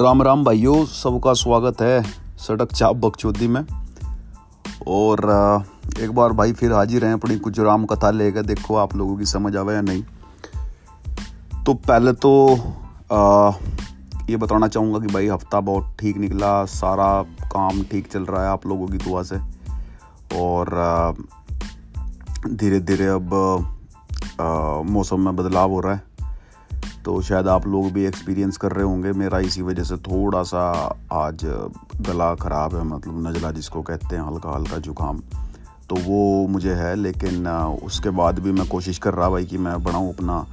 राम राम भाइयों सबका स्वागत है सड़क चाप बकचोदी में। और एक बार भाई फिर हाजिर हैं अपनी कुछ राम कथा लेकर देखो आप लोगों की समझ आवे या नहीं। तो पहले तो आ, ये बताना चाहूँगा कि भाई हफ़्ता बहुत ठीक निकला सारा काम ठीक चल रहा है आप लोगों की दुआ से। और धीरे धीरे अब मौसम में बदलाव हो रहा है। तो शायद आप लोग भी एक्सपीरियंस कर रहे होंगे। मेरा इसी वजह से थोड़ा सा आज गला ख़राब है मतलब नज़ला जिसको कहते हैं, हल्का हल्का जुकाम। तो वो मुझे है, लेकिन उसके बाद भी मैं कोशिश कर रहा भाई कि मैं बढ़ाऊँ अपना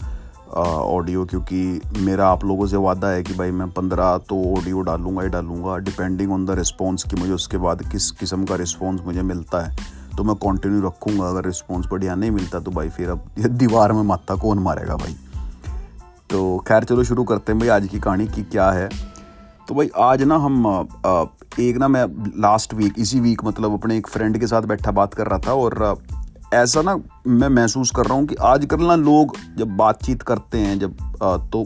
ऑडियो क्योंकि मेरा आप लोगों से वादा है कि भाई मैं पंद्रह तो ऑडियो डालूँगा ही डालूँगा डिपेंडिंग ऑन द रिस्पॉन्स कि मुझे उसके बाद किस किस्म का रिस्पॉन्स मुझे मिलता है। तो मैं कंटिन्यू रखूँगा, अगर रिस्पॉन्स बढ़िया नहीं मिलता तो भाई फिर अब दीवार में माथा कौन मारेगा भाई? तो खैर चलो शुरू करते हैं भाई आज की कहानी की क्या है। तो भाई आज ना हम एक ना मैं लास्ट वीक इसी वीक मतलब अपने एक फ्रेंड के साथ बैठा बात कर रहा था और ऐसा ना मैं महसूस कर रहा हूँ कि आजकल ना लोग जब बातचीत करते हैं, जब तो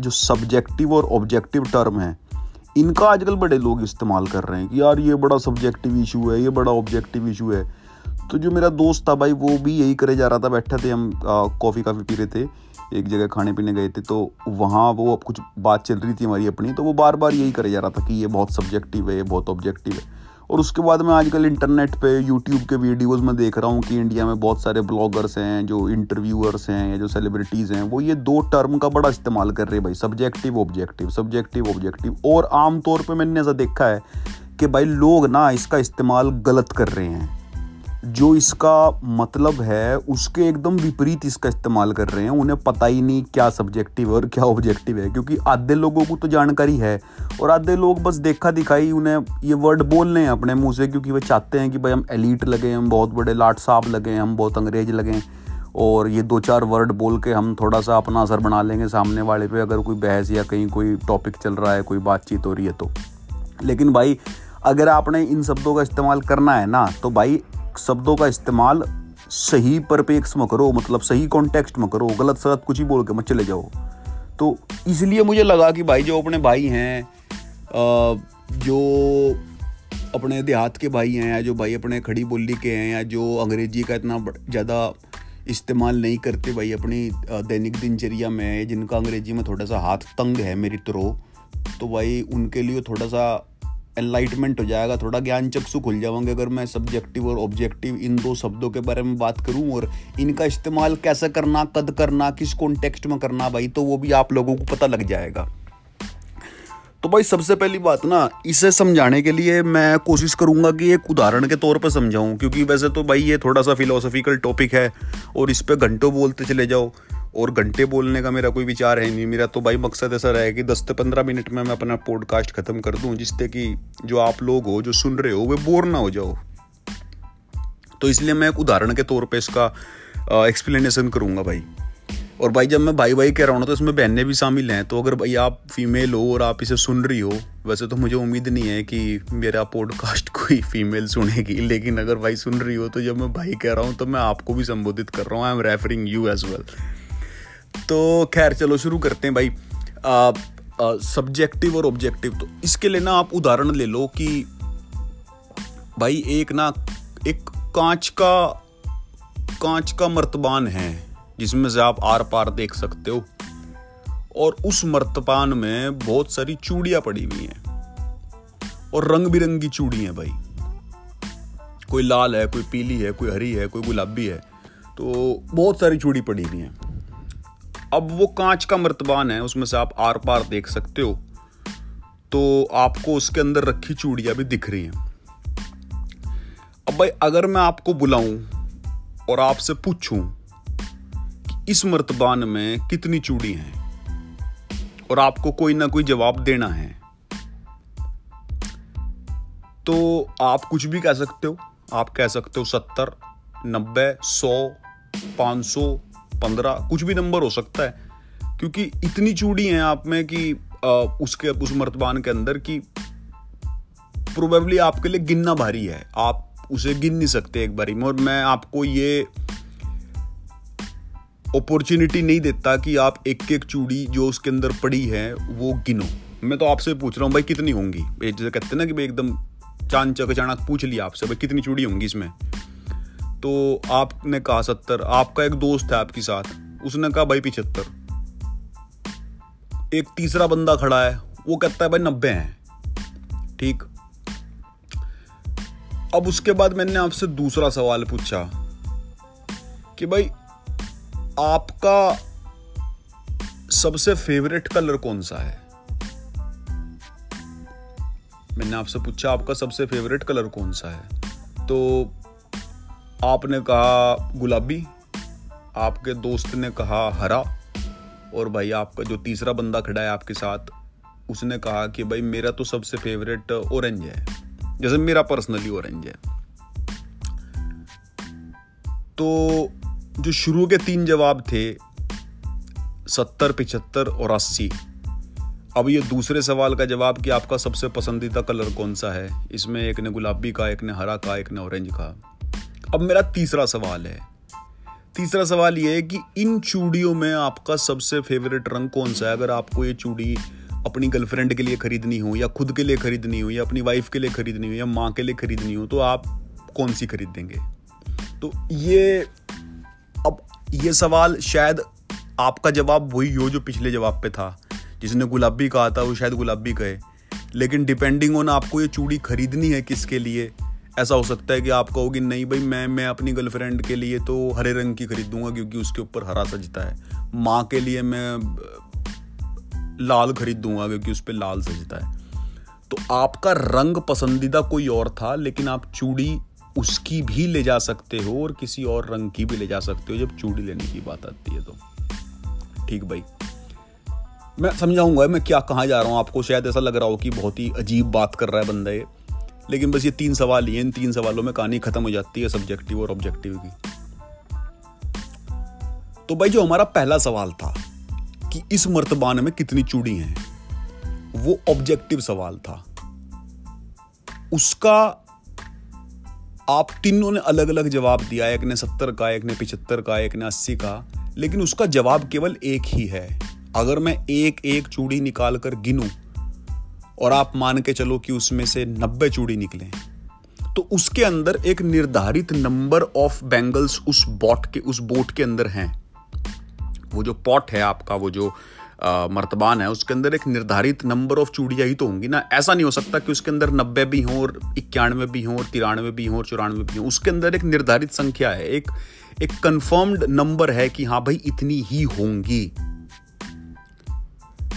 जो सब्जेक्टिव और ऑब्जेक्टिव टर्म है, इनका आजकल बड़े लोग इस्तेमाल कर रहे हैं कि यार ये बड़ा सब्जेक्टिव इशू है, ये बड़ा ऑब्जेक्टिव इशू है। तो जो मेरा दोस्त था भाई, वो भी यही करे जा रहा था, बैठे थे हम कॉफ़ी काफ़ी पी रहे थे। एक जगह खाने पीने गए थे तो वहाँ वो अब कुछ बात चल रही थी हमारी अपनी तो वो बार बार यही करे जा रहा था कि ये बहुत सब्जेक्टिव है, ये बहुत ऑब्जेक्टिव है। और उसके बाद मैं आजकल इंटरनेट पे यूट्यूब के वीडियोस में देख रहा हूँ कि इंडिया में बहुत सारे ब्लॉगर्स हैं, जो इंटरव्यूअर्स हैं, या जो सेलिब्रिटीज़ हैं, वो ये दो टर्म का बड़ा इस्तेमाल कर रहे हैं भाई सब्जेक्टिव ऑब्जेक्टिव सब्जेक्टिव ऑब्जेक्टिव और आमतौर पर मैंने ऐसा देखा है कि भाई लोग ना इसका इस्तेमाल गलत कर रहे हैं। जो इसका मतलब है, उसके एकदम विपरीत इसका इस्तेमाल कर रहे हैं। उन्हें पता ही नहीं क्या सब्जेक्टिव और क्या ऑब्जेक्टिव है, क्योंकि आधे लोगों को तो जानकारी है और आधे लोग बस देखा दिखाई उन्हें ये वर्ड बोल रहे हैं अपने मुँह से, क्योंकि वे चाहते हैं कि भाई हम एलिट लगे हम बहुत बड़े लाट साहब लगे हम बहुत अंग्रेज़ लगे और ये दो चार वर्ड बोल के हम थोड़ा सा अपना असर बना लेंगे सामने वाले पे, अगर कोई बहस या कहीं कोई टॉपिक चल रहा है, कोई बातचीत हो रही है तो। लेकिन भाई, अगर आपने इन शब्दों का इस्तेमाल करना है ना तो भाई शब्दों का इस्तेमाल सही परिपेक्ष में करो मतलब सही कॉन्टेक्स्ट में करो, गलत सलत कुछ ही बोल के मत चले जाओ। तो इसलिए मुझे लगा कि भाई जो अपने भाई हैं जो अपने देहात के भाई हैं, या जो भाई अपने खड़ी बोली के हैं, या जो अंग्रेज़ी का इतना ज़्यादा इस्तेमाल नहीं करते भाई अपनी दैनिक दिनचर्या में, जिनका अंग्रेज़ी में थोड़ा सा हाथ तंग है मेरी तरह तो भाई उनके लिए थोड़ा सा एनलाइटमेंट हो जाएगा, थोड़ा ज्ञान चक्षु खुल जाओगे, अगर मैं सब्जेक्टिव और ऑब्जेक्टिव इन दो शब्दों के बारे में बात करूँ और इनका इस्तेमाल कैसे करना, कद करना, किस कॉन्टेक्स्ट में करना भाई तो वो भी आप लोगों को पता लग जाएगा। तो भाई सबसे पहली बात ना, इसे समझाने के लिए मैं कोशिश करूँगा कि एक उदाहरण के तौर पर समझाऊं, क्योंकि वैसे तो भाई ये थोड़ा सा फिलोसफिकल टॉपिक है और इस पर घंटों बोलते चले जाओ। और घंटे बोलने का मेरा कोई विचार है नहीं। मेरा तो भाई मकसद ऐसा रहा कि 10 से 15 मिनट में मैं अपना पॉडकास्ट ख़त्म कर दूँ, जिससे कि जो आप लोग हो, जो सुन रहे हो, वे बोर ना हो जाओ। तो इसलिए मैं एक उदाहरण के तौर पे इसका एक्सप्लेनेशन करूँगा भाई। और भाई जब मैं भाई भाई कह रहा हूँ तो इसमें बहनें भी शामिल हैं। तो अगर भाई आप फीमेल हो और आप इसे सुन रही हो, वैसे तो मुझे उम्मीद नहीं है कि मेरा पॉडकास्ट कोई फीमेल सुनेगी। लेकिन अगर भाई सुन रही हो तो जब मैं भाई कह रहा हूँ तो मैं आपको भी संबोधित कर रहा हूँ। I am referring you as well तो खैर, चलो शुरू करते हैं भाई। सब्जेक्टिव और ऑब्जेक्टिव तो इसके लिए ना आप उदाहरण ले लो कि भाई एक ना, एक कांच का कांच का मर्तबान है, जिसमें से आप आर पार देख सकते हो। और उस मर्तबान में बहुत सारी चूड़ियाँ पड़ी हुई हैं। और रंग बिरंगी चूड़ी हैं भाई। कोई लाल है, कोई पीली है, कोई हरी है, कोई गुलाबी है। तो बहुत सारी चूड़ी पड़ी हुई हैं। अब वो कांच का मर्तबान है, उसमें से आप आर पार देख सकते हो। तो आपको उसके अंदर रखी चूड़ियाँ भी दिख रही हैं। अब भाई, अगर मैं आपको बुलाऊं और आपसे पूछूँ कि इस मर्तबान में कितनी चूड़ी हैं और आपको कोई ना कोई जवाब देना है तो आप कुछ भी कह सकते हो। आप कह सकते हो सत्तर, नब्बे, सौ, पाँच सौ पंद्रह, कुछ भी नंबर हो सकता है, क्योंकि इतनी चूड़ी हैं आप में कि उसके, उस मर्तबान के अंदर की प्रोबेबली आपके लिए गिनना भारी है। आप उसे गिन नहीं सकते एक बारी में, और मैं आपको ये अपॉर्चुनिटी नहीं देता कि आप एक एक चूड़ी जो उसके अंदर पड़ी है, वो गिनो। मैं तो आपसे पूछ रहा हूँ, भाई कितनी होंगी? जैसे कहते हैं ना कि भाई एकदम चाँद चक अचानक पूछ लिया आपसे, भाई कितनी चूड़ी होंगी इसमें? तो आपने कहा सत्तर, आपका एक दोस्त है आपके साथ, उसने कहा भाई पिछहत्तर। एक तीसरा बंदा खड़ा है, वो कहता है भाई नब्बे हैं। ठीक। अब उसके बाद मैंने आपसे दूसरा सवाल पूछा कि भाई आपका सबसे फेवरेट कलर कौन सा है? मैंने आपसे पूछा, आपका सबसे फेवरेट कलर कौन सा है? तो आपने कहा गुलाबी, आपके दोस्त ने कहा हरा, और भाई आपका जो तीसरा बंदा खड़ा है आपके साथ, उसने कहा कि भाई मेरा तो सबसे फेवरेट ऑरेंज है। जैसे मेरा पर्सनली ऑरेंज है। तो जो शुरू के तीन जवाब थे, सत्तर पिछहत्तर और अस्सी, अब ये दूसरे सवाल का जवाब कि आपका सबसे पसंदीदा कलर कौन सा है? इसमें एक ने गुलाबी का एक ने हरा का एक ने ऑरेंज का अब मेरा तीसरा सवाल है। तीसरा सवाल ये है कि इन चूड़ियों में आपका सबसे फेवरेट रंग कौन सा है? अगर आपको ये चूड़ी अपनी गर्लफ्रेंड के लिए खरीदनी हो या खुद के लिए खरीदनी हो या अपनी वाइफ के लिए खरीदनी हो या माँ के लिए खरीदनी हो तो आप कौन सी खरीद देंगे तो ये, अब ये सवाल शायद आपका जवाब वही हो जो पिछले जवाब पे था। जिसने गुलाबी कहा था, वो शायद गुलाबी कहे। लेकिन डिपेंडिंग ऑन आपको ये चूड़ी खरीदनी है किसके लिए? ऐसा हो सकता है कि आप कहोगे, नहीं भाई, मैं मैं अपनी गर्लफ्रेंड के लिए तो हरे रंग की खरीदूँगा क्योंकि उसके ऊपर हरा सजता है। माँ के लिए मैं, लाल खरीद दूँगा क्योंकि उस पर लाल सजता है। तो आपका रंग पसंदीदा कोई और था, लेकिन आप चूड़ी उसकी भी ले जा सकते हो और किसी और रंग की भी ले जा सकते हो, जब चूड़ी लेने की बात आती है तो। ठीक भाई। मैं समझाऊँगा, मैं क्या कहाँ जा रहा हूँ? आपको शायद ऐसा लग रहा हो कि बहुत ही अजीब बात कर रहा है बंदा ये। लेकिन बस ये तीन सवाल ही हैं। इन तीन सवालों में कहानी खत्म हो जाती है सब्जेक्टिव और ऑब्जेक्टिव की। तो भाई जो हमारा पहला सवाल था कि इस मर्तबान में कितनी चूड़ी हैं, वो ऑब्जेक्टिव सवाल था। उसका आप तीनों ने अलग अलग जवाब दिया, एक ने सत्तर का, एक ने पिछहत्तर का, एक ने अस्सी का, लेकिन उसका जवाब केवल एक ही है। अगर मैं एक एक चूड़ी निकाल कर गिनूं और आप मान के चलो कि उसमें से नब्बे चूड़ी निकले तो उसके अंदर एक निर्धारित नंबर ऑफ़ बैंगल्स उस बॉट के, उस बोट के अंदर हैं। वो जो पॉट है आपका, वो जो मर्तबान है, उसके अंदर एक निर्धारित नंबर ऑफ़ चूड़ियाँ ही तो होंगी ना। ऐसा नहीं हो सकता कि उसके अंदर नब्बे भी हों और इक्यानवे भी हों और तिरानवे भी हों और चौरानवे भी हों। उसके अंदर एक निर्धारित संख्या है, एक एक कंफर्म्ड नंबर है कि हाँ भाई इतनी ही होंगी।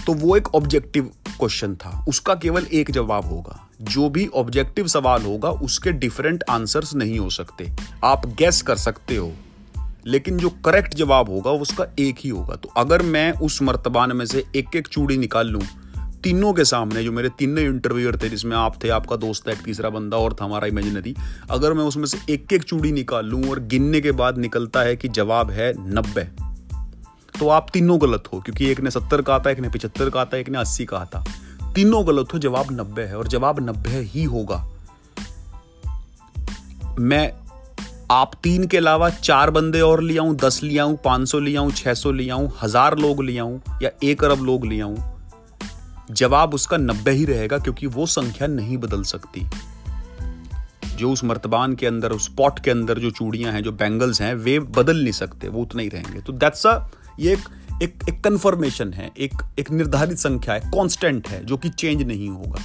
तो वो एक ऑब्जेक्टिव क्वेश्चन था। उसका केवल एक जवाब होगा। जो भी ऑब्जेक्टिव सवाल होगा, उसके डिफरेंट आंसर्स नहीं हो सकते। आप गैस कर सकते हो, लेकिन जो करेक्ट जवाब होगा, उसका एक ही होगा। तो अगर मैं उस मर्तबान में से एक एक चूड़ी निकाल लूँ, तीनों के सामने, जो मेरे तीनों इंटरव्यूअर थे, जिसमें आप थे, आपका दोस्त है एक तीसरा बंदा और था हमारा इमेजिनरी अगर मैं उसमें से एक एक चूड़ी निकाल लूँ और गिनने के बाद निकलता है कि जवाब है नब्बे। तो आप तीनों गलत हो, क्योंकि एक ने सत्तर कहा था, एक ने पिछहत्तर कहा था, एक ने अस्सी कहा था। तीनों गलत हो, जवाब नब्बे है, और जवाब नब्बे ही होगा। मैं आप तीन के अलावा चार बंदे और ले आऊँ, दस ले आऊँ, पाँच सौ ले आऊँ, छह सौ ले आऊँ, हज़ार लोग ले आऊँ, या एक अरब लोग ले आऊँ, जवाब उसका नब्बे ही रहेगा, क्योंकि वो संख्या नहीं बदल सकती। जो उस मर्तबान के अंदर, उस पॉट के अंदर जो चूड़ियाँ हैं, जो बैंगल्स हैं, वे बदल नहीं सकते, वो उतना ही रहेंगे। तो दैट्स अ ये एक एक एक कन्फर्मेशन है, एक एक निर्धारित संख्या है कांस्टेंट है, जो कि चेंज नहीं होगा।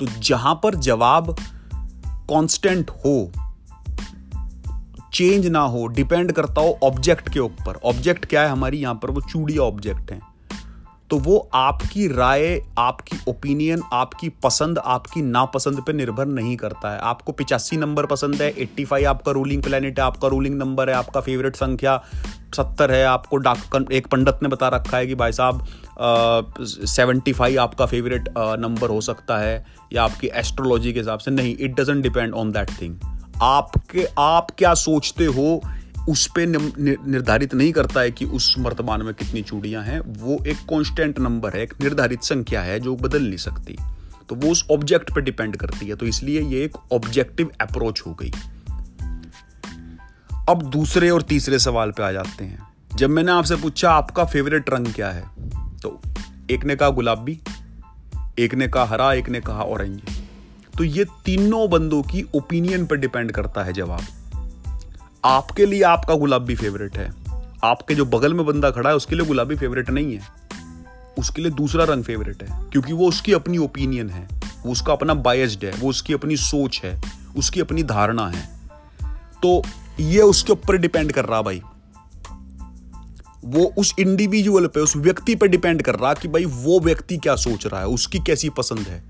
तो जहाँ पर जवाब कांस्टेंट हो चेंज ना हो डिपेंड करता हो ऑब्जेक्ट के ऊपर। ऑब्जेक्ट क्या है हमारी? यहाँ पर वो चूड़िया ऑब्जेक्ट है। तो वो आपकी राय, आपकी ओपिनियन आपकी पसंद, आपकी नापसंद पे निर्भर नहीं करता है। आपको पिचासी नंबर पसंद है एट्टी फाइव आपका रूलिंग प्लेनेट है, आपका रूलिंग नंबर है, आपका फेवरेट संख्या सत्तर है, आपको डाक एक पंडित ने बता रखा है कि भाई साहब सेवेंटी फाइव आपका फेवरेट नंबर हो सकता है या आपकी एस्ट्रोलॉजी के हिसाब से नहीं। It doesn't depend on that thing आपके, आप क्या सोचते हो? उस पर निर्धारित नहीं करता है कि उस मर्तबान में कितनी चूड़ियाँ हैं, वो एक कॉन्स्टेंट नंबर है, एक निर्धारित संख्या है जो बदल नहीं सकती। तो वो उस ऑब्जेक्ट पे डिपेंड करती है तो इसलिए ये एक ऑब्जेक्टिव अप्रोच हो गई। अब दूसरे और तीसरे सवाल पे आ जाते हैं। जब मैंने आपसे पूछा आपका फेवरेट रंग क्या है तो एक ने कहा गुलाबी, एक ने कहा हरा, एक ने कहा ऑरेंज तो ये तीनों बंदों की ओपिनियन पर डिपेंड करता है जवाब। आपके लिए आपका गुलाबी फेवरेट है। आपके जो बगल में बंदा खड़ा है, उसके लिए गुलाबी फेवरेट नहीं है। उसके लिए दूसरा रंग फेवरेट है, क्योंकि वो उसकी अपनी ओपिनियन है। वो उसका अपना बायस्ड है, वो उसकी अपनी सोच है, उसकी अपनी धारणा है। तो ये उसके ऊपर डिपेंड कर रहा भाई। वो उस इंडिविजुअल पे, उस व्यक्ति पे डिपेंड कर रहा कि भाई वो व्यक्ति क्या सोच रहा है, उसकी कैसी पसंद है,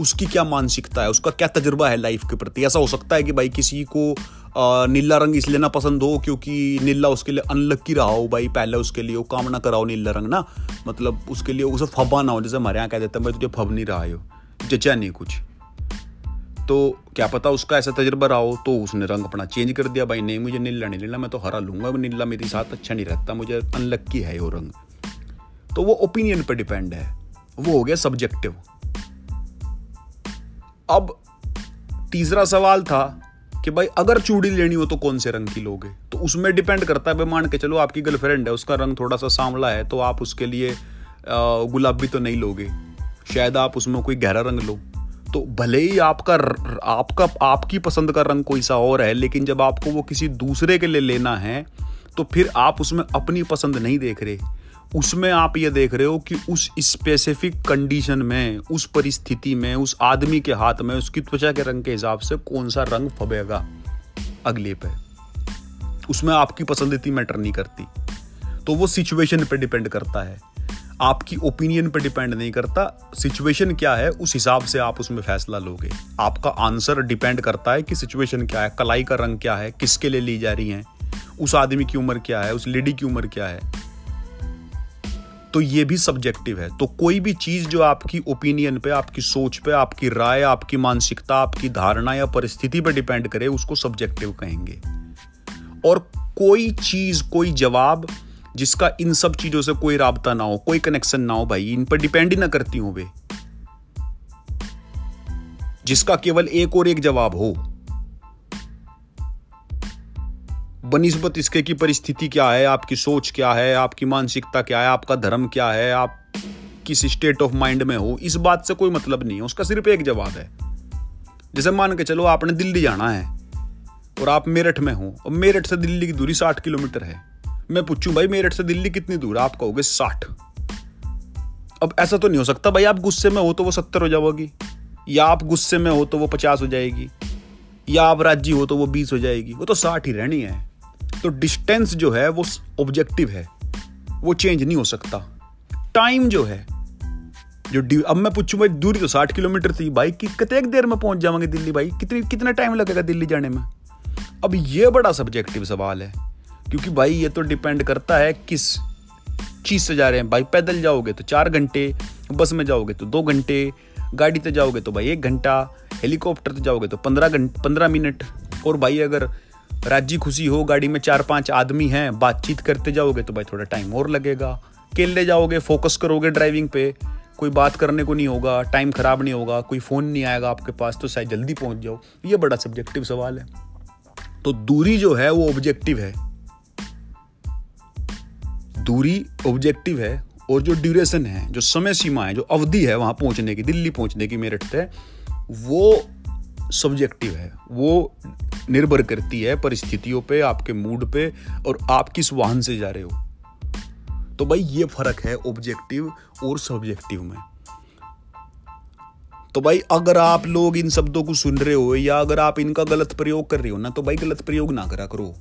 उसकी क्या मानसिकता है, उसका क्या तजुर्बा है लाइफ के प्रति। ऐसा हो सकता है कि भाई किसी को नीला रंग इसलिए ना पसंद हो क्योंकि नीला उसके लिए अनलक्की रहा हो भाई, पहले उसके लिए, वो काम ना कराओ नीला रंग ना। मतलब उसके लिए उसे फबा ना हो, जैसे हमारे यहाँ कह देते हैं भाई तुझे फब नहीं रहा हो जचा नहीं कुछ। तो क्या पता उसका ऐसा तजर्बा रहा हो तो उसने रंग अपना चेंज कर दिया, भाई नहीं, मुझे नीला नहीं लेना, मैं तो हरा लूँगा नीला मेरे साथ अच्छा नहीं रहता, मुझे अनलक्की है वो रंग। तो वो ओपिनियन पर डिपेंड है। वो हो गया सब्जेक्टिव अब तीसरा सवाल था कि भाई, अगर चूड़ी लेनी हो तो कौन से रंग की लोगे? तो उसमें डिपेंड करता है भाई मान के चलो, आपकी गर्लफ्रेंड है, उसका रंग थोड़ा सा सांवला है तो आप उसके लिए गुलाबी तो नहीं लोगे। शायद आप उसमें कोई गहरा रंग लो। तो भले ही आपका आपका, आपकी पसंद का रंग कोई सा और है, लेकिन जब आपको वो किसी दूसरे के लिए लेना है तो फिर आप उसमें अपनी पसंद नहीं देख रहे। उसमें आप ये देख रहे हो कि उस स्पेसिफिक कंडीशन में, उस परिस्थिति में, उस आदमी के हाथ में, उसकी त्वचा के रंग के हिसाब से कौन सा रंग फबेगा? अगले पे। उसमें आपकी पसंद इतनी मैटर नहीं करती। तो वो सिचुएशन पे डिपेंड करता है। आपकी ओपिनियन पे डिपेंड नहीं करता। सिचुएशन क्या है? उस हिसाब से आप उसमें फैसला लोगे। आपका आंसर डिपेंड करता है कि सिचुएशन क्या है, कलाई का रंग क्या है, किसके लिए ली जा रही है, उस आदमी की उम्र क्या है, उस लेडी की उम्र क्या है। तो ये भी सब्जेक्टिव है। तो कोई भी चीज़ जो आपकी ओपिनियन पे, आपकी सोच पे, आपकी राय, आपकी मानसिकता, आपकी धारणा या परिस्थिति पे डिपेंड करे, उसको सब्जेक्टिव कहेंगे। और कोई चीज़, कोई जवाब जिसका इन सब चीज़ों से कोई राबता ना हो, कोई कनेक्शन ना हो भाई, इन पर डिपेंड ही ना करती हूँ वे। जिसका केवल एक और एक जवाब हो। बनस्बत इसके की परिस्थिति क्या है? आपकी सोच क्या है? आपकी मानसिकता क्या है? आपका धर्म क्या है? आप किस स्टेट ऑफ़ माइंड में हो? इस बात से कोई मतलब नहीं है। उसका सिर्फ़ एक जवाब है। जैसे मान के चलो आपने दिल्ली जाना है और आप मेरठ में हो और मेरठ से दिल्ली की दूरी साठ किलोमीटर है। मैं पूछूँ, भाई, मेरठ से दिल्ली कितनी दूर है? आप कहोगे, साठ. अब ऐसा तो नहीं हो सकता। भाई, आप गुस्से में हो तो वो सत्तर हो जाओगी। या आप गुस्से में हो तो वो पचास हो जाएगी। या आप राज्य हो तो वो बीस हो जाएगी। वो तो साठ ही रहनी है। तो डिस्टेंस जो है वो ऑब्जेक्टिव है। वो चेंज नहीं हो सकता। टाइम जो है, जो अब मैं पूछूँ भाई दूरी तो साठ किलोमीटर थी भाई, कि कितने देर में पहुँच जाएँगे दिल्ली भाई? कितनी, कितना टाइम लगेगा दिल्ली जाने में? अब ये बड़ा सब्जेक्टिव सवाल है, क्योंकि भाई ये तो डिपेंड करता है किस चीज़ से जा रहे हैं। भाई पैदल जाओगे तो चार घंटे, बस में जाओगे तो दो घंटे, गाड़ी से जाओगे तो भाई एक घंटा, हेलीकॉप्टर से जाओगे तो पंद्रह घंटे पंद्रह मिनट। और भाई अगर राज़ी खुशी हो, गाड़ी में चार पाँच आदमी हैं, बातचीत करते जाओगे तो भाई थोड़ा टाइम और लगेगा। केले जाओगे फोकस करोगे ड्राइविंग पे, कोई बात करने को नहीं होगा टाइम खराब नहीं होगा, कोई फ़ोन नहीं आएगा आपके पास तो शायद जल्दी पहुँच जाओ। ये बड़ा सब्जेक्टिव सवाल है। तो दूरी जो है, वो ऑब्जेक्टिव है। दूरी ऑब्जेक्टिव है, और जो ड्यूरेशन है, जो समय सीमा है, जो अवधि है, वहाँ पहुँचने की, दिल्ली पहुँचने की मेरठ से वो सब्जेक्टिव है। वो निर्भर करती है परिस्थितियों पे, आपके मूड पे और आप किस वाहन से जा रहे हो। तो भाई ये फ़र्क है ऑब्जेक्टिव और सब्जेक्टिव में। तो भाई अगर आप लोग इन शब्दों को सुन रहे हो या अगर आप इनका गलत प्रयोग कर रहे हो ना तो भाई गलत प्रयोग ना करा करो।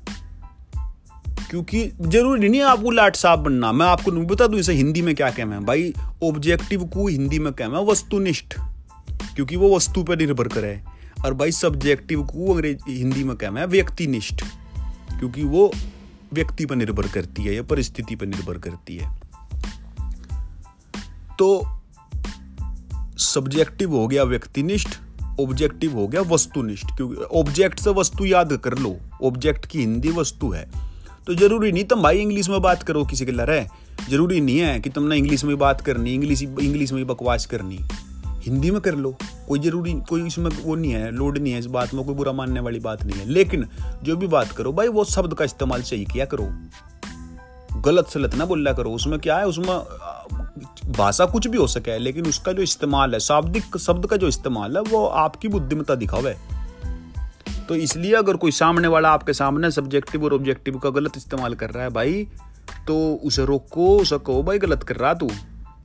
क्योंकि ज़रूरी नहीं है आपको लाट साहब बनना। मैं आपको नहीं बता दू, इसे हिंदी में क्या कहना है भाई ऑब्जेक्टिव को हिंदी में कहना है वस्तुनिष्ठ। क्योंकि वो वस्तु पर निर्भर करे। और भाई सब्जेक्टिव को अंग्रेज़, हिंदी में कहना है व्यक्तिनिष्ठ, क्योंकि वो व्यक्ति पर निर्भर करती है या परिस्थिति पर निर्भर करती है। तो सब्जेक्टिव हो गया व्यक्तिनिष्ठ ऑब्जेक्टिव हो गया वस्तुनिष्ठ, क्योंकि ऑब्जेक्ट से वस्तु याद कर लो। ऑब्जेक्ट की हिंदी वस्तु है। तो ज़रूरी नहीं, तुम भाई इंग्लिश में बात करो, किसी के लड़े ज़रूरी नहीं है कि तुमने इंग्लिश में बात करनी, इंग्लिश इंग्लिश में बकवास करनी। हिंदी में कर लो, कोई ज़रूरी कोई इसमें वो नहीं है, लोड नहीं है इस बात में, कोई बुरा मानने वाली बात नहीं है। लेकिन जो भी बात करो, भाई, वो शब्द का इस्तेमाल सही किया करो। गलत सलत ना बोला करो। उसमें क्या है, उसमें भाषा कुछ भी हो सके, लेकिन उसका जो इस्तेमाल है, शाब्दिक शब्द का जो इस्तेमाल है, वो आपकी बुद्धिमत्ता दिखावे। तो इसलिए अगर कोई सामने वाला आपके सामने सब्जेक्टिव और ऑब्जेक्टिव का गलत इस्तेमाल कर रहा है भाई तो उसे रोको, उसे कहो, भाई, गलत कर रहा तू।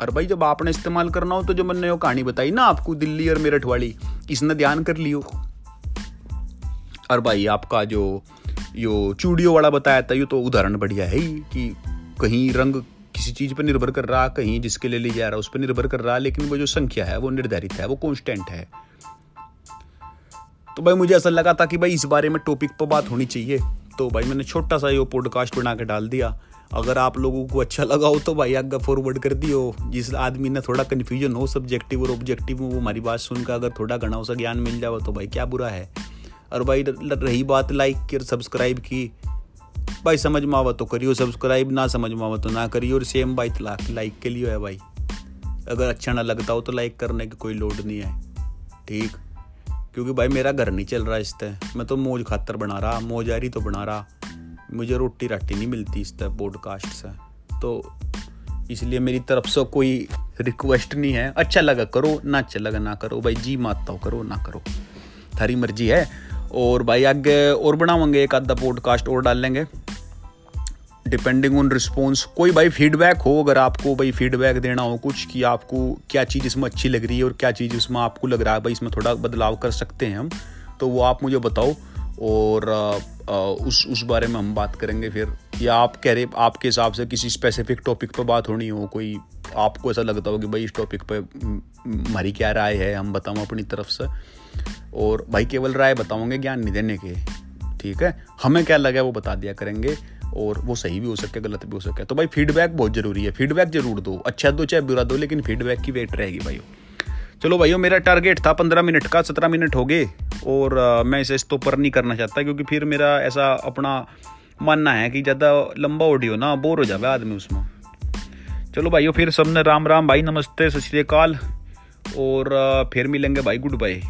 और भाई, जब आपने इस्तेमाल करना हो तो जो मैंने वो कहानी बताई ना आपको, दिल्ली और मेरठ वाली, इसने ध्यान कर लियो। और भाई, आपका जो, यो चूड़ियों वाला बताया था, ये तो उदाहरण बढ़िया है ही, कि कहीं रंग किसी चीज़ पर निर्भर कर रहा, कहीं जिसके लिए ले जा रहा, उस पर निर्भर कर रहा, लेकिन वो जो संख्या है, वो निर्धारित है, वो कॉन्स्टेंट है। तो भाई, मुझे ऐसा लगा था कि भाई, इस बारे में टॉपिक पर बात होनी चाहिए। तो भाई, मैंने छोटा सा ये पॉडकास्ट बना के डाल दिया। अगर आप लोगों को अच्छा लगा हो तो भाई आगे फॉरवर्ड कर दियो। जिस आदमी ने थोड़ा कन्फ्यूज़न हो सब्जेक्टिव और ऑब्जेक्टिव में वो हमारी बात सुनकर अगर थोड़ा घना सा ज्ञान मिल जाओ तो भाई क्या बुरा है? और भाई रही बात लाइक की और सब्सक्राइब की, भाई समझ में आवा तो करियो सब्सक्राइब ना समझ में आवा तो ना करियो। और सेम भाई लाइक के लिए है भाई। अगर अच्छा ना लगता हो तो लाइक करने की कोई लोड नहीं है। ठीक? क्योंकि भाई मेरा घर नहीं चल रहा इस तरह। मैं तो मौज खातर बना रहा, मौज आ रही तो बना रहा। मुझे रोटी राटी नहीं मिलती इस तरह पॉडकास्ट से तो इसलिए मेरी तरफ़ से कोई रिक्वेस्ट नहीं है। अच्छा लगा करो, ना अच्छा लगा ना करो। भाई जी माता हो, करो ना करो। थारी मर्ज़ी है। और भाई आगे और बनावेंगे एक आधा पॉडकास्ट और डाल लेंगे। डिपेंडिंग ऑन रिस्पॉन्स कोई भाई फीडबैक हो, अगर आपको भाई फीडबैक देना हो कुछ कि आपको क्या चीज़ इसमें अच्छी लग रही है और क्या चीज़ इसमें आपको लग रहा है, भाई इसमें थोड़ा बदलाव कर सकते हैं हम तो वो आप मुझे बताओ। और उस उस बारे में हम बात करेंगे फिर। या आप कह रहे, आपके हिसाब से किसी स्पेसिफिक टॉपिक पर बात होनी हो, कोई आपको ऐसा लगता हो कि भाई इस टॉपिक पर हमारी क्या राय है, हम बताऊँ अपनी तरफ़ से। और भाई केवल राय बताओगे ज्ञान नहीं देने के, ठीक है? हमें क्या लगा वो बता दिया करेंगे, और वो सही भी हो सके गलत भी हो सके तो भाई फीडबैक बहुत ज़रूरी है फीडबैक ज़रूर दो अच्छा दो चाहे बुरा दो, लेकिन फीडबैक की वेट रहेगी भाई। चलो भाइयों, मेरा टारगेट था पंद्रह मिनट का, सत्रह मिनट हो गए, और मैं इसे इस तो पर नहीं करना चाहता, क्योंकि फिर मेरा ऐसा अपना मानना है कि ज़्यादा लंबा ऑडियो ना बोर हो जाए आदमी उसमें। चलो भाइयों, फिर सबने राम राम, भाई नमस्ते, सत श्रीकाल और फिर मिलेंगे भाई, गुड बाय।